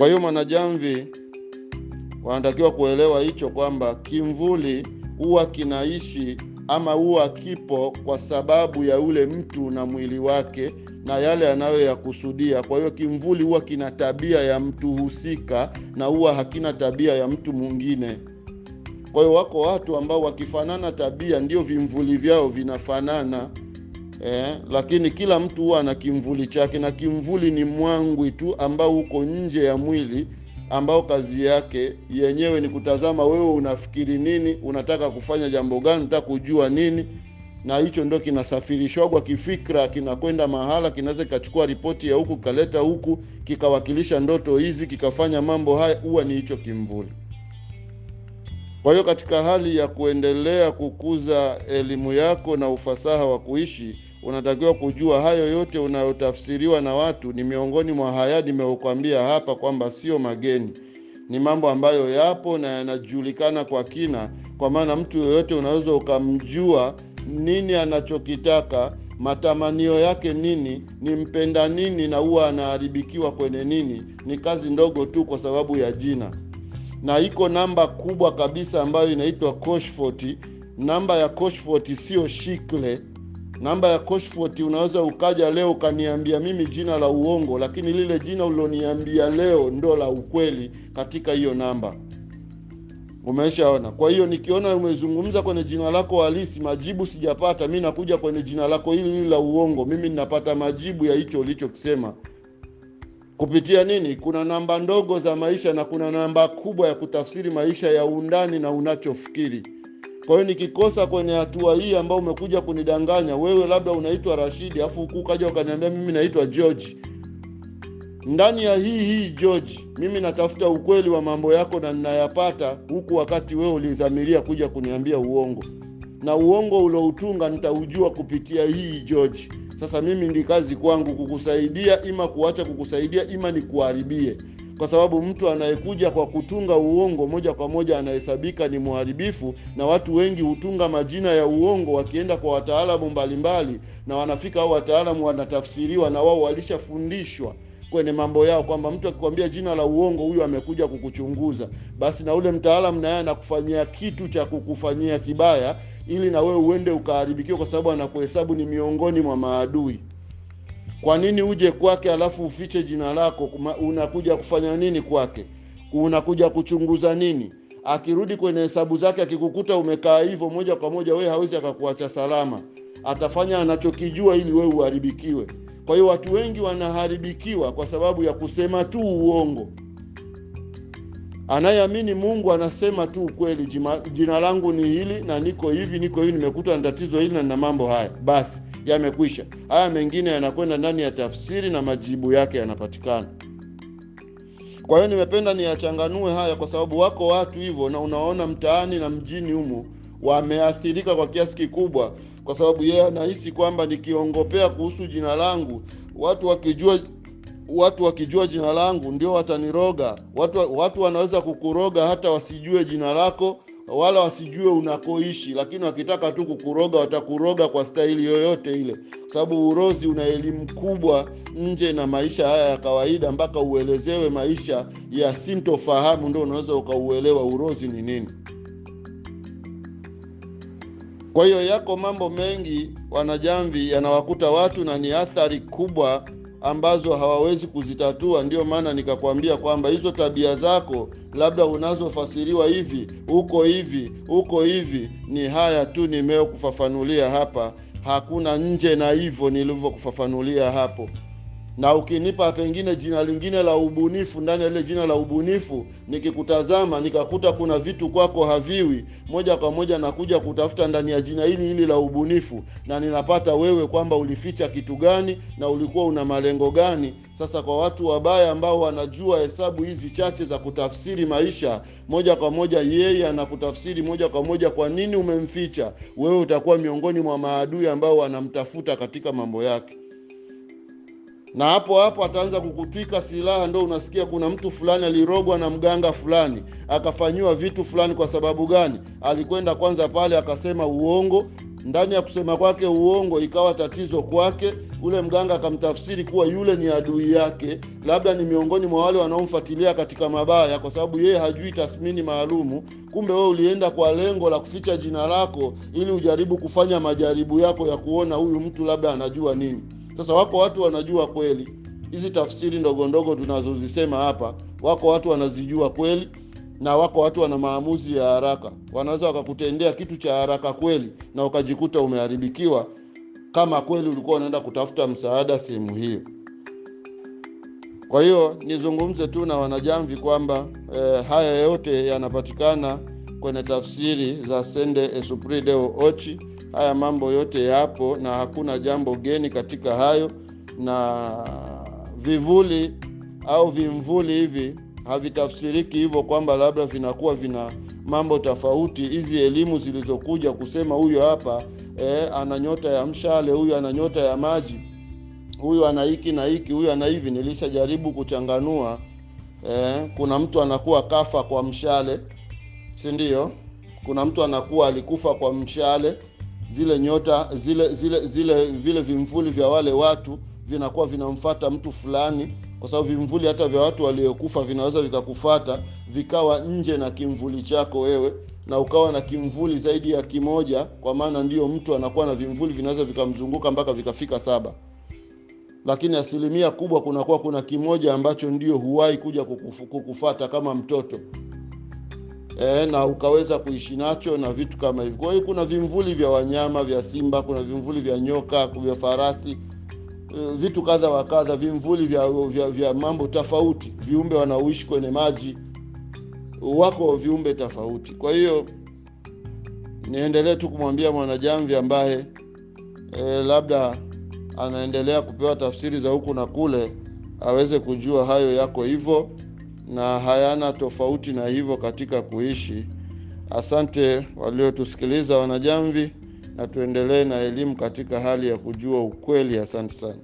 Kwa hiyo mwanajamvi wanatakiwa kuelewa hicho kwamba kimvuli huwa kinaishi ama huwa kipo kwa sababu ya ule mtu na mwili wake na yale anayoyakusudia. Kwa hiyo kimvuli huwa kina tabia ya mtu husika na huwa hakina tabia ya mtu mwingine. Kwa hiyo wako watu ambao wakifanana tabia ndio vimvuli vyao vinafanana eh, lakini kila mtu huwa ana kimvuli chake, na kimvuli ni mwangwi tu ambao uko nje ya mwili ambao kazi yake yenyewe ni kutazama wewe unafikiri nini, unataka kufanya jambo gani, unataka kujua nini, na hicho ndio kinasafirishwagwa kifikra, kinakwenda mahala, kinaweza kikachukua ripoti ya huku kikaleta huku, kikawakilisha ndoto hizi, kikafanya mambo haya, huwa ni hicho kimvuli. Kwa hiyo katika hali ya kuendelea kukuza elimu yako na ufasaha wa kuishi, unatakiwa kujua hayo yote unayotafsiriwa na watu ni miongoni mwa haya nimeokwambia hapa kwamba sio mageni, ni mambo ambayo yapo na yanajulikana kwa kina, kwa maana mtu yoyote unaweza ukamjua nini anachokitaka, matamanio yake nini, ni mpenda nini, na huwa anaharibikiwa kwenye nini. Ni kazi ndogo tu kwa sababu ya jina na iko namba kubwa kabisa ambayo inaitwa. Namba ya Koshfort sio shikle. Namba ya Koshfort unaweza ukaja leo ukaniambia mimi jina la uongo, lakini lile jina uliloniambia leo ndo la ukweli katika hiyo namba. Umeshaona? Kwa hiyo nikiona umezungumza kwenye jina lako halisi, majibu sijapata, mi nakuja kwenye jina lako hili hili la uongo, mimi ninapata majibu ya hicho ulichokisema kupitia nini? Kuna namba ndogo za maisha na kuna namba kubwa ya kutafsiri maisha ya undani na unachofikiri. Kwa hiyo nikikosa kwenye hatua hii ambao umekuja kunidanganya wewe, labda unaitwa Rashidi afu huku ukaja ukaniambia mimi naitwa George, ndani ya hii hii George, mimi natafuta ukweli wa mambo yako na ninayapata huku, wakati wewe ulidhamiria kuja kuniambia uongo, na uongo uloutunga nitaujua kupitia hii George. Sasa mimi ndi kazi kwangu kukusaidia, ima kuacha kukusaidia, ima nikuharibie, kwa sababu mtu anayekuja kwa kutunga uongo moja kwa moja anahesabika ni mharibifu, na watu wengi hutunga majina ya uongo wakienda kwa wataalamu mbalimbali, na wanafika hao wataalamu wanatafsiriwa, na wao walishafundishwa kwenye mambo yao kwamba mtu akikwambia jina la uongo, huyu amekuja kukuchunguza, basi na ule mtaalamu naye anakufanyia kitu cha kukufanyia kibaya ili na wewe uende ukaharibikiwa, kwa sababu anakuhesabu ni miongoni mwa maadui. Kwa nini uje kwake alafu ufiche jina lako? Unakuja kufanya nini kwake? Unakuja kuchunguza nini? Akirudi kwenye hesabu zake, akikukuta umekaa hivyo, moja kwa moja wee hawezi akakuacha salama, atafanya anachokijua ili wee uharibikiwe. Kwa hiyo watu wengi wanaharibikiwa kwa sababu ya kusema tu uongo. Anayeamini Mungu anasema tu ukweli, jina langu ni hili na niko hivi, niko hivi, nimekuta na tatizo hili na nina mambo haya, basi yamekwisha. Haya mengine yanakwenda ndani ya tafsiri na majibu yake yanapatikana. Kwa hiyo nimependa niyachanganue haya kwa sababu wako watu hivyo, na unaona mtaani na mjini humo wameathirika kwa kiasi kikubwa, kwa sababu yeye anahisi kwamba nikiongopea kuhusu jina langu, watu wakijua watu wakijua jina langu ndio wataniroga. Watu, watu wanaweza kukuroga hata wasijue jina lako wala wasijue unakoishi, lakini wakitaka tu kukuroga watakuroga kwa staili yoyote ile, kwa sababu urozi una elimu kubwa nje na maisha haya ya kawaida, mpaka uelezewe maisha ya sintofahamu ndio unaweza ukauelewa urozi ni nini. Kwa hiyo yako mambo mengi wanajamvi yanawakuta watu na ni athari kubwa ambazo hawawezi kuzitatua. Ndiyo maana nikakwambia kwamba hizo tabia zako labda unazofasiriwa hivi huko hivi huko hivi, ni haya tu nimeokufafanulia hapa, hakuna nje na hivyo nilivyokufafanulia hapo. Na ukinipa pengine jina lingine la ubunifu ndani ya lile jina la ubunifu, nikikutazama nikakuta kuna vitu kwako haviwi, moja kwa moja nakuja kutafuta ndani ya jina hili hili la ubunifu, na ninapata wewe kwamba ulificha kitu gani na ulikuwa una malengo gani. Sasa kwa watu wabaya ambao wanajua hesabu hizi chache za kutafsiri maisha, moja kwa moja yeye anakutafsiri moja kwa moja kwa nini umemficha wewe, utakuwa miongoni mwa maadui ambao wanamtafuta katika mambo yake na hapo hapo ataanza kukutwika silaha. Ndo unasikia kuna mtu fulani alirogwa na mganga fulani akafanyiwa vitu fulani. Kwa sababu gani? Alikwenda kwanza pale akasema uongo, ndani ya kusema kwake uongo ikawa tatizo kwake ule mganga akamtafsiri kuwa yule ni adui yake labda ni miongoni mwa wale wanaomfuatilia katika mabaya kwa sababu yeye hajui tathmini maalumu kumbe wewe ulienda kwa lengo la kuficha jina lako ili ujaribu kufanya majaribu yako ya kuona huyu mtu labda anajua nini sasa wako watu wanajua kweli. Hizi tafsiri ndogo ndogo tunazozisema hapa wako watu wanazijua kweli na wako watu wana maamuzi ya haraka. Wanaweza wakakutendea kitu cha haraka kweli na ukajikuta umeharibikiwa kama kweli ulikuwa unaenda kutafuta msaada sehemu hiyo. Kwa hiyo nizungumze tu na wanajamvi kwamba eh, haya yote yanapatikana kwenye tafsiri za sende Esprit deo ochi haya mambo yote yapo na hakuna jambo geni katika hayo na vivuli au vimvuli hivi havitafsiriki hivyo kwamba labda vinakuwa vina mambo tofauti. Hizi elimu zilizokuja kusema huyu hapa eh, ana nyota ya mshale huyu ana nyota ya maji huyu ana hiki na hiki huyu ana hivi nilishajaribu kuchanganua eh, kuna mtu anakuwa kafa kwa mshale si ndio? Kuna mtu anakuwa alikufa kwa mshale zile nyota zile zile zile vile vimvuli vya wale watu vinakuwa vinamfata mtu fulani kwa sababu vimvuli hata vya watu waliokufa vinaweza vikakufata vikawa nje na kimvuli chako wewe na ukawa na kimvuli zaidi ya kimoja kwa maana ndio mtu anakuwa na vimvuli vinaweza vikamzunguka mpaka vikafika saba. Lakini asilimia kubwa kunakuwa kuna kimoja ambacho ndio huwahi kuja kukufata kama mtoto e, na ukaweza kuishi nacho na vitu kama hivyo. Kwa hiyo kuna vimvuli vya wanyama vya simba kuna vimvuli vya nyoka vya farasi e, vitu kadha wa kadha vimvuli vya, vya, vya mambo tofauti. Viumbe wanaoishi kwenye maji wako viumbe tofauti. Kwa hiyo niendelee tu kumwambia mwanajamvi ambaye e, labda anaendelea kupewa tafsiri za huku na kule aweze kujua hayo yako hivyo na hayana tofauti na hivyo katika kuishi. Asante waliotusikiliza wanajamvi na tuendelee na elimu katika hali ya kujua ukweli. Asante sana